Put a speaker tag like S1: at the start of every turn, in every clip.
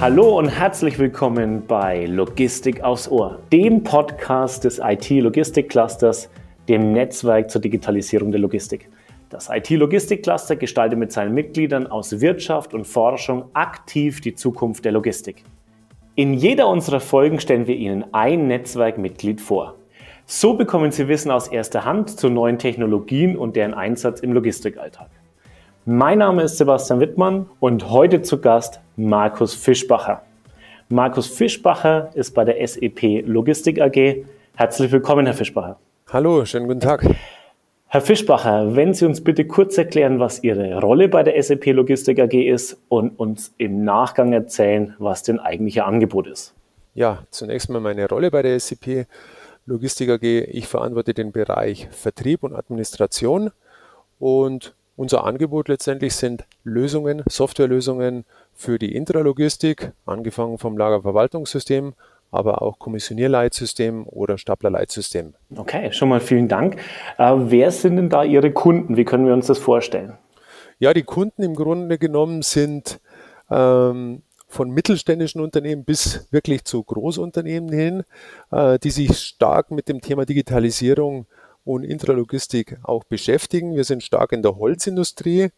S1: Hallo und herzlich willkommen bei Logistik aufs Ohr, dem Podcast des IT-Logistik-Clusters, dem Netzwerk zur Digitalisierung der Logistik. Das IT-Logistik-Cluster gestaltet mit seinen Mitgliedern aus Wirtschaft und Forschung aktiv die Zukunft der Logistik. In jeder unserer Folgen stellen wir Ihnen ein Netzwerkmitglied vor. So bekommen Sie Wissen aus erster Hand zu neuen Technologien und deren Einsatz im Logistikalltag. Mein Name ist Sebastian Wittmann und heute zu Gast Markus Fischbacher. Markus Fischbacher ist bei der SEP Logistik AG. Herzlich willkommen, Herr Fischbacher.
S2: Hallo, schönen guten Tag.
S1: Herr Fischbacher, wenn Sie uns bitte kurz erklären, was Ihre Rolle bei der SAP Logistik AG ist und uns im Nachgang erzählen, was denn eigentlich Ihr Angebot ist.
S2: Ja, zunächst mal meine Rolle bei der SAP Logistik AG. Ich verantworte den Bereich Vertrieb und Administration und unser Angebot letztendlich sind Lösungen, Softwarelösungen für die Intralogistik, angefangen vom Lagerverwaltungssystem, aber auch Kommissionierleitsystem oder Staplerleitsystem.
S1: Okay, schon mal vielen Dank. Äh, wer sind denn da Ihre Kunden? Wie können wir uns das vorstellen?
S2: Ja, die Kunden im Grunde genommen sind ähm, von mittelständischen Unternehmen bis wirklich zu Großunternehmen hin, äh, die sich stark mit dem Thema Digitalisierung und Intralogistik auch beschäftigen. Wir sind stark in der Holzindustrie.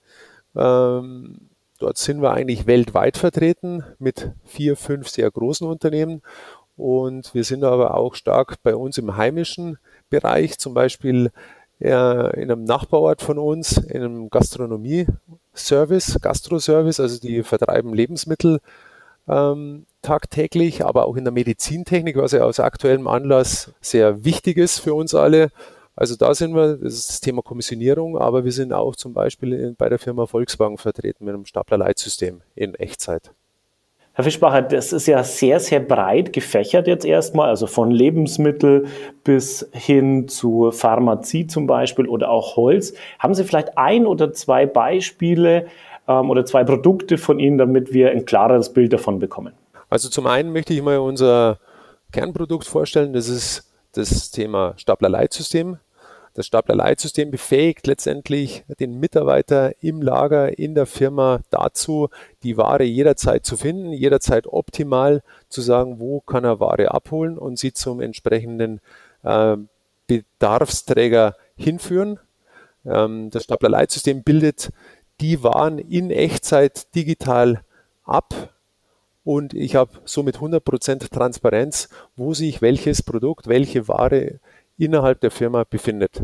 S2: Ähm, dort sind wir eigentlich weltweit vertreten mit vier, fünf sehr großen Unternehmen. Und wir sind aber auch stark bei uns im heimischen Bereich, zum Beispiel äh, in einem Nachbarort von uns, in einem Gastronomie-Service, Gastro-Service, also die vertreiben Lebensmittel ähm, tagtäglich, aber auch in der Medizintechnik, was ja aus aktuellem Anlass sehr wichtig ist für uns alle. Also da sind wir, das ist das Thema Kommissionierung, aber wir sind auch zum Beispiel in, bei der Firma Volkswagen vertreten mit einem Staplerleitsystem in Echtzeit.
S1: Herr Fischbacher, das ist ja sehr, sehr breit gefächert jetzt erstmal, also von Lebensmittel bis hin zu Pharmazie zum Beispiel oder auch Holz. Haben Sie vielleicht ein oder zwei Beispiele ähm, oder zwei Produkte von Ihnen, damit wir ein klareres Bild davon bekommen?
S2: Also zum einen möchte ich mal unser Kernprodukt vorstellen, das ist das Thema Staplerleitsystem. Das Staplerleitsystem befähigt letztendlich den Mitarbeiter im Lager, in der Firma dazu, die Ware jederzeit zu finden, jederzeit optimal zu sagen, wo kann er Ware abholen und sie zum entsprechenden äh, Bedarfsträger hinführen. Ähm, das Staplerleitsystem bildet die Waren in Echtzeit digital ab und ich habe somit 100% Transparenz, wo sich welches Produkt, welche Ware innerhalb der Firma befindet.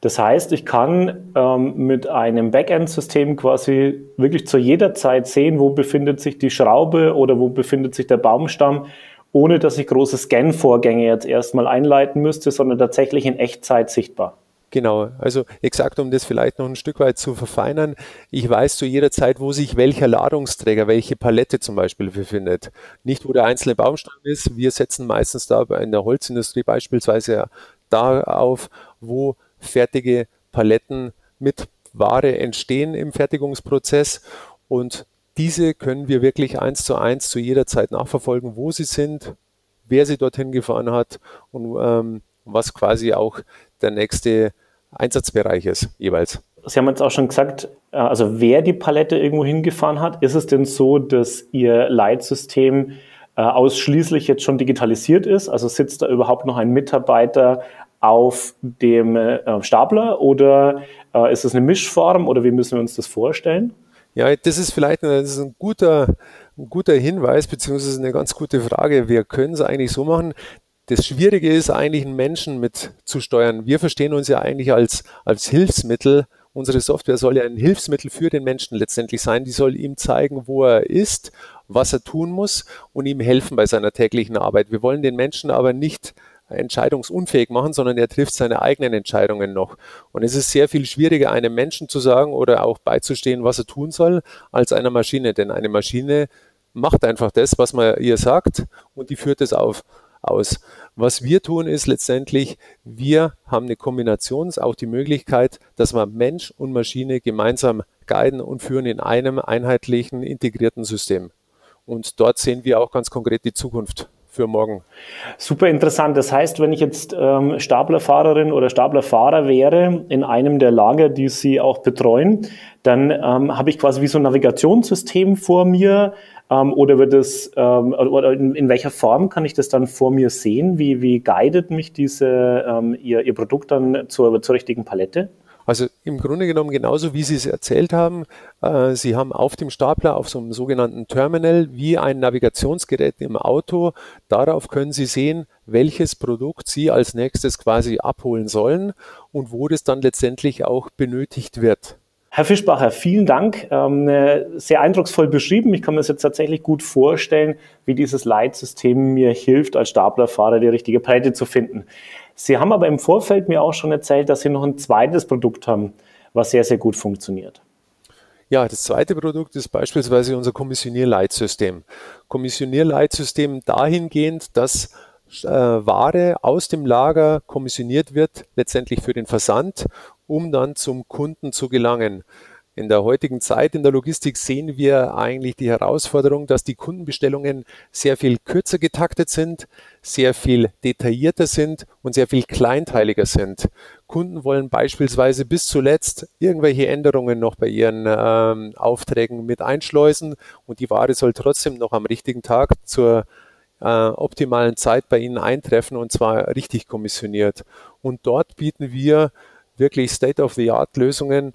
S1: Das heißt, ich kann ähm, mit einem Backend-System quasi wirklich zu jeder Zeit sehen, wo befindet sich die Schraube oder wo befindet sich der Baumstamm, ohne dass ich große Scan-Vorgänge jetzt erstmal einleiten müsste, sondern tatsächlich in Echtzeit sichtbar.
S2: Genau, also exakt, um das vielleicht noch ein Stück weit zu verfeinern. Ich weiß zu jeder Zeit, wo sich welcher Ladungsträger, welche Palette zum Beispiel befindet. Nicht, wo der einzelne Baumstamm ist. Wir setzen meistens da in der Holzindustrie beispielsweise da auf, wo fertige Paletten mit Ware entstehen im Fertigungsprozess. Und diese können wir wirklich eins zu eins zu jeder Zeit nachverfolgen, wo sie sind, wer sie dorthin gefahren hat und ähm, was quasi auch der nächste Einsatzbereich ist jeweils.
S1: Sie haben jetzt auch schon gesagt, äh, also wer die Palette irgendwo hingefahren hat, ist es denn so, dass Ihr Leitsystem äh, ausschließlich jetzt schon digitalisiert ist? Also sitzt da überhaupt noch ein Mitarbeiter auf dem äh, Stapler oder ist es eine Mischform oder wie müssen wir uns das vorstellen?
S2: Ja, das ist vielleicht ein, das ist ein, guter, ein guter Hinweis, beziehungsweise eine ganz gute Frage. Wir können es eigentlich so machen, das Schwierige ist eigentlich, einen Menschen mit zu steuern. Wir verstehen uns ja eigentlich als, als Hilfsmittel. Unsere Software soll ja ein Hilfsmittel für den Menschen letztendlich sein. Die soll ihm zeigen, wo er ist, was er tun muss und ihm helfen bei seiner täglichen Arbeit. Wir wollen den Menschen aber nicht entscheidungsunfähig machen, sondern er trifft seine eigenen Entscheidungen noch. Und es ist sehr viel schwieriger, einem Menschen zu sagen oder auch beizustehen, was er tun soll, als einer Maschine. Denn eine Maschine macht einfach das, was man ihr sagt und die führt es auf aus. Was wir tun ist letztendlich, wir haben eine Kombination, auch die Möglichkeit, dass wir Mensch und Maschine gemeinsam guiden und führen in einem einheitlichen, integrierten System. Und dort sehen wir auch ganz konkret die Zukunft für morgen.
S1: Super interessant. Das heißt, wenn ich jetzt ähm, Staplerfahrerin oder Staplerfahrer wäre in einem der Lager, die Sie auch betreuen, dann ähm, habe ich quasi wie so ein Navigationssystem vor mir ähm, oder wird es, ähm, oder in, in, welcher Form kann ich das dann vor mir sehen? Wie, wie guidet mich diese, ähm, ihr, ihr Produkt dann zur, zur richtigen Palette?
S2: Also im Grunde genommen genauso, wie Sie es erzählt haben. Äh, Sie haben auf dem Stapler, auf so einem sogenannten Terminal, wie ein Navigationsgerät im Auto. Darauf können Sie sehen, welches Produkt Sie als nächstes quasi abholen sollen und wo das dann letztendlich auch benötigt wird.
S1: Herr Fischbacher, vielen Dank. Ähm, sehr eindrucksvoll beschrieben. Ich kann mir das jetzt tatsächlich gut vorstellen, wie dieses Leitsystem mir hilft, als Staplerfahrer die richtige Breite zu finden. Sie haben aber im Vorfeld mir auch schon erzählt, dass Sie noch ein zweites Produkt haben, was sehr, sehr gut funktioniert.
S2: Ja, das zweite Produkt ist beispielsweise unser Kommissionierleitsystem. Kommissionierleitsystem dahingehend, dass äh, Ware aus dem Lager kommissioniert wird, letztendlich für den Versand um dann zum Kunden zu gelangen. In der heutigen Zeit in der Logistik sehen wir eigentlich die Herausforderung, dass die Kundenbestellungen sehr viel kürzer getaktet sind, sehr viel detaillierter sind und sehr viel kleinteiliger sind. Kunden wollen beispielsweise bis zuletzt irgendwelche Änderungen noch bei ihren ähm, Aufträgen mit einschleusen und die Ware soll trotzdem noch am richtigen Tag zur äh, optimalen Zeit bei Ihnen eintreffen und zwar richtig kommissioniert. Und dort bieten wir wirklich State-of-the-Art-Lösungen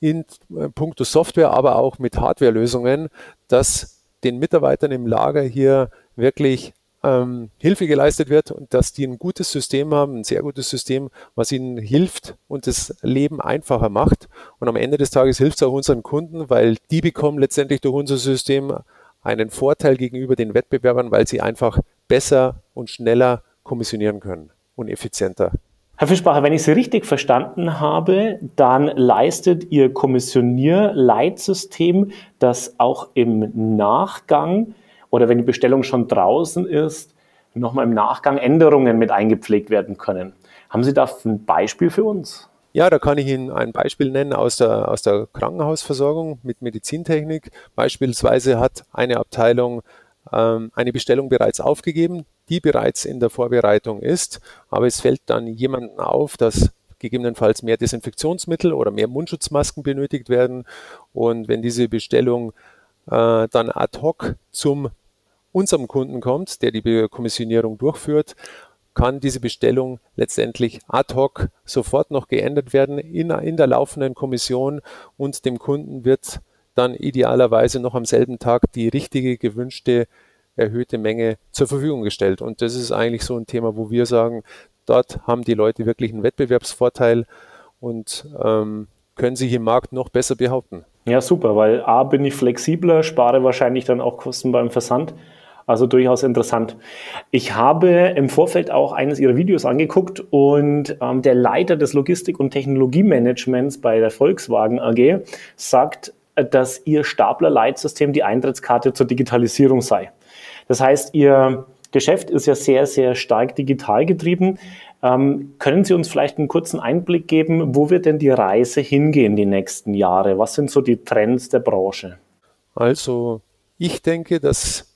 S2: in äh, puncto Software, aber auch mit Hardware-Lösungen, dass den Mitarbeitern im Lager hier wirklich ähm, Hilfe geleistet wird und dass die ein gutes System haben, ein sehr gutes System, was ihnen hilft und das Leben einfacher macht. Und am Ende des Tages hilft es auch unseren Kunden, weil die bekommen letztendlich durch unser System einen Vorteil gegenüber den Wettbewerbern, weil sie einfach besser und schneller kommissionieren können und effizienter.
S1: Herr Fischbacher, wenn ich Sie richtig verstanden habe, dann leistet Ihr Kommissionierleitsystem, das auch im Nachgang oder wenn die Bestellung schon draußen ist, nochmal im Nachgang Änderungen mit eingepflegt werden können. Haben Sie da ein Beispiel für uns?
S2: Ja, da kann ich Ihnen ein Beispiel nennen aus der, aus der Krankenhausversorgung mit Medizintechnik. Beispielsweise hat eine Abteilung eine Bestellung bereits aufgegeben, die bereits in der Vorbereitung ist, aber es fällt dann jemandem auf, dass gegebenenfalls mehr Desinfektionsmittel oder mehr Mundschutzmasken benötigt werden. Und wenn diese Bestellung äh, dann ad hoc zum unserem Kunden kommt, der die Kommissionierung durchführt, kann diese Bestellung letztendlich ad hoc sofort noch geändert werden in, in der laufenden Kommission und dem Kunden wird dann idealerweise noch am selben Tag die richtige gewünschte erhöhte Menge zur Verfügung gestellt. Und das ist eigentlich so ein Thema, wo wir sagen, dort haben die Leute wirklich einen Wettbewerbsvorteil und ähm, können sich im Markt noch besser behaupten.
S1: Ja, super, weil A bin ich flexibler, spare wahrscheinlich dann auch Kosten beim Versand. Also durchaus interessant. Ich habe im Vorfeld auch eines Ihrer Videos angeguckt und ähm, der Leiter des Logistik- und Technologiemanagements bei der Volkswagen AG sagt, dass Ihr Stapler-Leitsystem die Eintrittskarte zur Digitalisierung sei. Das heißt, Ihr Geschäft ist ja sehr, sehr stark digital getrieben. Ähm, können Sie uns vielleicht einen kurzen Einblick geben, wo wird denn die Reise hingehen die nächsten Jahre? Was sind so die Trends der Branche?
S2: Also, ich denke, dass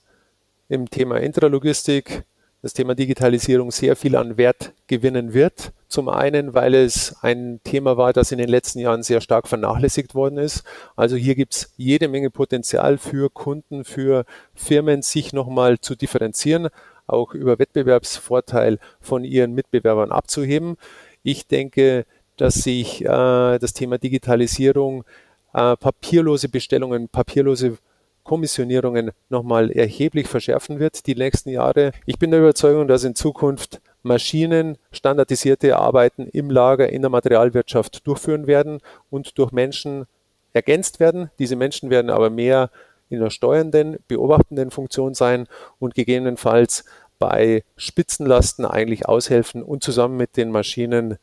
S2: im Thema Intralogistik das Thema Digitalisierung sehr viel an Wert gewinnen wird. Zum einen, weil es ein Thema war, das in den letzten Jahren sehr stark vernachlässigt worden ist. Also hier gibt es jede Menge Potenzial für Kunden, für Firmen, sich nochmal zu differenzieren, auch über Wettbewerbsvorteil von ihren Mitbewerbern abzuheben. Ich denke, dass sich äh, das Thema Digitalisierung, äh, papierlose Bestellungen, papierlose Kommissionierungen nochmal erheblich verschärfen wird die nächsten Jahre. Ich bin der Überzeugung, dass in Zukunft Maschinen standardisierte Arbeiten im Lager, in der Materialwirtschaft durchführen werden und durch Menschen ergänzt werden. Diese Menschen werden aber mehr in der steuernden, beobachtenden Funktion sein und gegebenenfalls bei Spitzenlasten eigentlich aushelfen und zusammen mit den Maschinen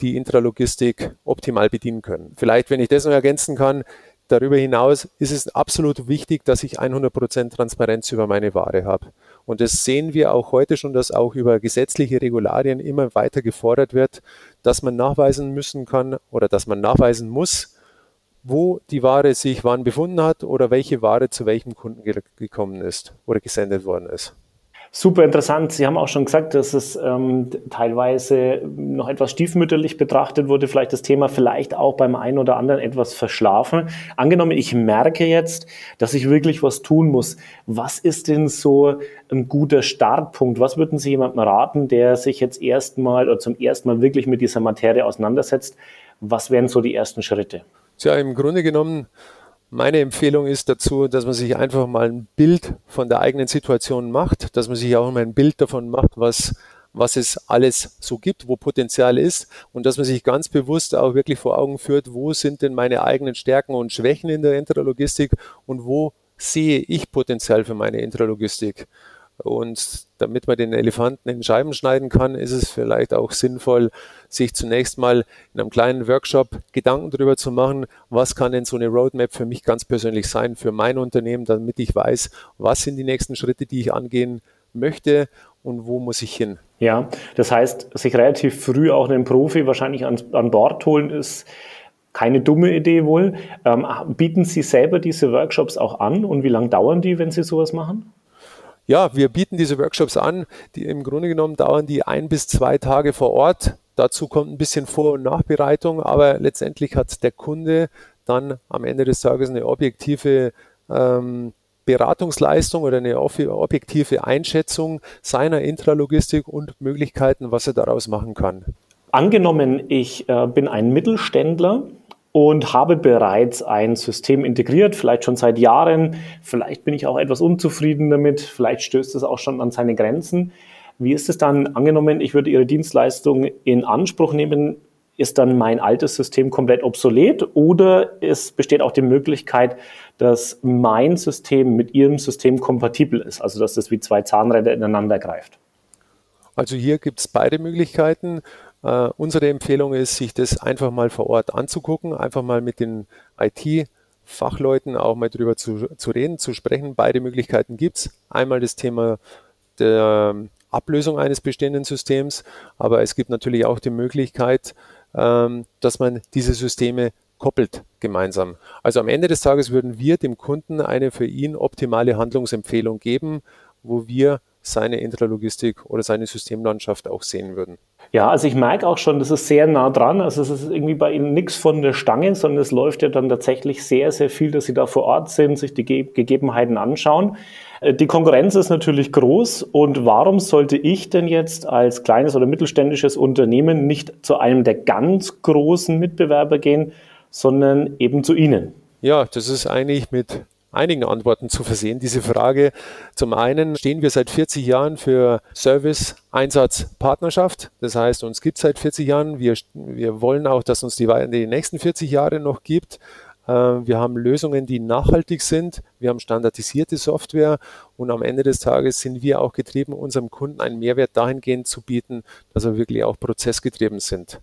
S2: die Intralogistik optimal bedienen können. Vielleicht, wenn ich das noch ergänzen kann, Darüber hinaus ist es absolut wichtig, dass ich 100% Transparenz über meine Ware habe. Und das sehen wir auch heute schon, dass auch über gesetzliche Regularien immer weiter gefordert wird, dass man nachweisen müssen kann oder dass man nachweisen muss, wo die Ware sich wann befunden hat oder welche Ware zu welchem Kunden ge gekommen ist oder gesendet worden ist.
S1: Super interessant. Sie haben auch schon gesagt, dass es ähm, teilweise noch etwas stiefmütterlich betrachtet wurde, vielleicht das Thema vielleicht auch beim einen oder anderen etwas verschlafen. Angenommen, ich merke jetzt, dass ich wirklich was tun muss. Was ist denn so ein guter Startpunkt? Was würden Sie jemandem raten, der sich jetzt erstmal oder zum ersten Mal wirklich mit dieser Materie auseinandersetzt? Was wären so die ersten Schritte?
S2: Ja, im Grunde genommen meine Empfehlung ist dazu, dass man sich einfach mal ein Bild von der eigenen Situation macht, dass man sich auch mal ein Bild davon macht, was, was es alles so gibt, wo Potenzial ist und dass man sich ganz bewusst auch wirklich vor Augen führt, wo sind denn meine eigenen Stärken und Schwächen in der Intralogistik und wo sehe ich Potenzial für meine Intralogistik. Und damit man den Elefanten in Scheiben schneiden kann, ist es vielleicht auch sinnvoll, sich zunächst mal in einem kleinen Workshop Gedanken darüber zu machen, was kann denn so eine Roadmap für mich ganz persönlich sein, für mein Unternehmen, damit ich weiß, was sind die nächsten Schritte, die ich angehen möchte und wo muss ich hin.
S1: Ja, das heißt, sich relativ früh auch einen Profi wahrscheinlich an, an Bord holen, ist keine dumme Idee wohl. Ähm, bieten Sie selber diese Workshops auch an und wie lange dauern die, wenn Sie sowas machen?
S2: Ja, wir bieten diese Workshops an. Die, Im Grunde genommen dauern die ein bis zwei Tage vor Ort. Dazu kommt ein bisschen Vor- und Nachbereitung, aber letztendlich hat der Kunde dann am Ende des Tages eine objektive ähm, Beratungsleistung oder eine objektive Einschätzung seiner Intralogistik und Möglichkeiten, was er daraus machen kann.
S1: Angenommen, ich äh, bin ein Mittelständler und habe bereits ein System integriert, vielleicht schon seit Jahren. Vielleicht bin ich auch etwas unzufrieden damit, vielleicht stößt es auch schon an seine Grenzen. Wie ist es dann angenommen, ich würde Ihre Dienstleistung in Anspruch nehmen? Ist dann mein altes System komplett obsolet oder es besteht auch die Möglichkeit, dass mein System mit Ihrem System kompatibel ist, also dass das wie zwei Zahnräder ineinander greift?
S2: Also hier gibt es beide Möglichkeiten. Uh, unsere Empfehlung ist, sich das einfach mal vor Ort anzugucken, einfach mal mit den IT-Fachleuten auch mal drüber zu, zu reden, zu sprechen. Beide Möglichkeiten gibt es. Einmal das Thema der Ablösung eines bestehenden Systems, aber es gibt natürlich auch die Möglichkeit, ähm, dass man diese Systeme koppelt gemeinsam. Also am Ende des Tages würden wir dem Kunden eine für ihn optimale Handlungsempfehlung geben, wo wir seine Intralogistik oder seine Systemlandschaft auch sehen würden.
S1: Ja, also ich merke auch schon, das ist sehr nah dran. Also es ist irgendwie bei Ihnen nichts von der Stange, sondern es läuft ja dann tatsächlich sehr, sehr viel, dass Sie da vor Ort sind, sich die Ge Gegebenheiten anschauen. Äh, die Konkurrenz ist natürlich groß und warum sollte ich denn jetzt als kleines oder mittelständisches Unternehmen nicht zu einem der ganz großen Mitbewerber gehen, sondern eben zu Ihnen?
S2: Ja, das ist eigentlich mit einigen Antworten zu versehen, diese Frage. Zum einen stehen wir seit 40 Jahren für Service, Einsatz, Partnerschaft. Das heißt, uns gibt es seit 40 Jahren. Wir, wir wollen auch, dass uns die, die nächsten 40 Jahre noch gibt. Äh, wir haben Lösungen, die nachhaltig sind. Wir haben standardisierte Software und am Ende des Tages sind wir auch getrieben, unserem Kunden einen Mehrwert dahingehend zu bieten, dass wir wirklich auch prozessgetrieben sind.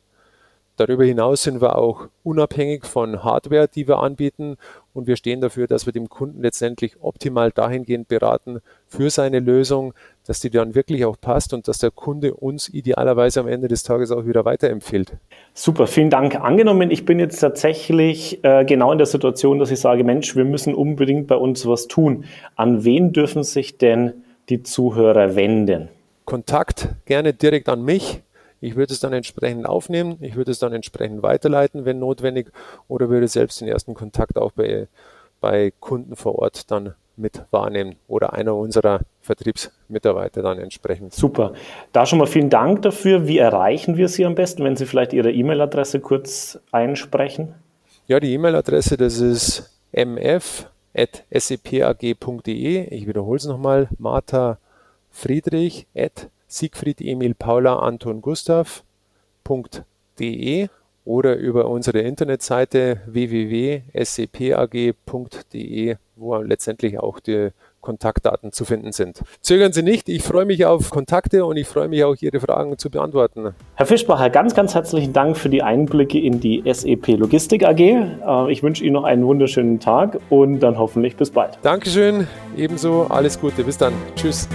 S2: Darüber hinaus sind wir auch unabhängig von Hardware, die wir anbieten und wir stehen dafür, dass wir dem Kunden letztendlich optimal dahingehend beraten für seine Lösung, dass die dann wirklich auch passt und dass der Kunde uns idealerweise am Ende des Tages auch wieder weiterempfiehlt.
S1: Super, vielen Dank. Angenommen, ich bin jetzt tatsächlich äh, genau in der Situation, dass ich sage, Mensch, wir müssen unbedingt bei uns was tun. An wen dürfen sich denn die Zuhörer wenden?
S2: Kontakt gerne direkt an mich ich würde es dann entsprechend aufnehmen, ich würde es dann entsprechend weiterleiten, wenn notwendig, oder würde selbst den ersten Kontakt auch bei, bei Kunden vor Ort dann mit wahrnehmen oder einer unserer Vertriebsmitarbeiter dann entsprechend.
S1: Super. Da schon mal vielen Dank dafür. Wie erreichen wir Sie am besten, wenn Sie vielleicht Ihre E-Mail-Adresse kurz einsprechen?
S2: Ja, die E-Mail-Adresse, das ist mf.sepag.de. Ich wiederhole es nochmal, Martha Friedrich at Siegfried Emil Paula Anton Gustav.de oder über unsere Internetseite www.sepag.de, wo letztendlich auch die Kontaktdaten zu finden sind. Zögern Sie nicht, ich freue mich auf Kontakte und ich freue mich auch, Ihre Fragen zu beantworten.
S1: Herr Fischbacher, ganz, ganz herzlichen Dank für die Einblicke in die SEP Logistik AG. Äh, ich wünsche Ihnen noch einen wunderschönen Tag und dann hoffentlich bis bald.
S2: Dankeschön, ebenso, alles Gute, bis dann. Tschüss.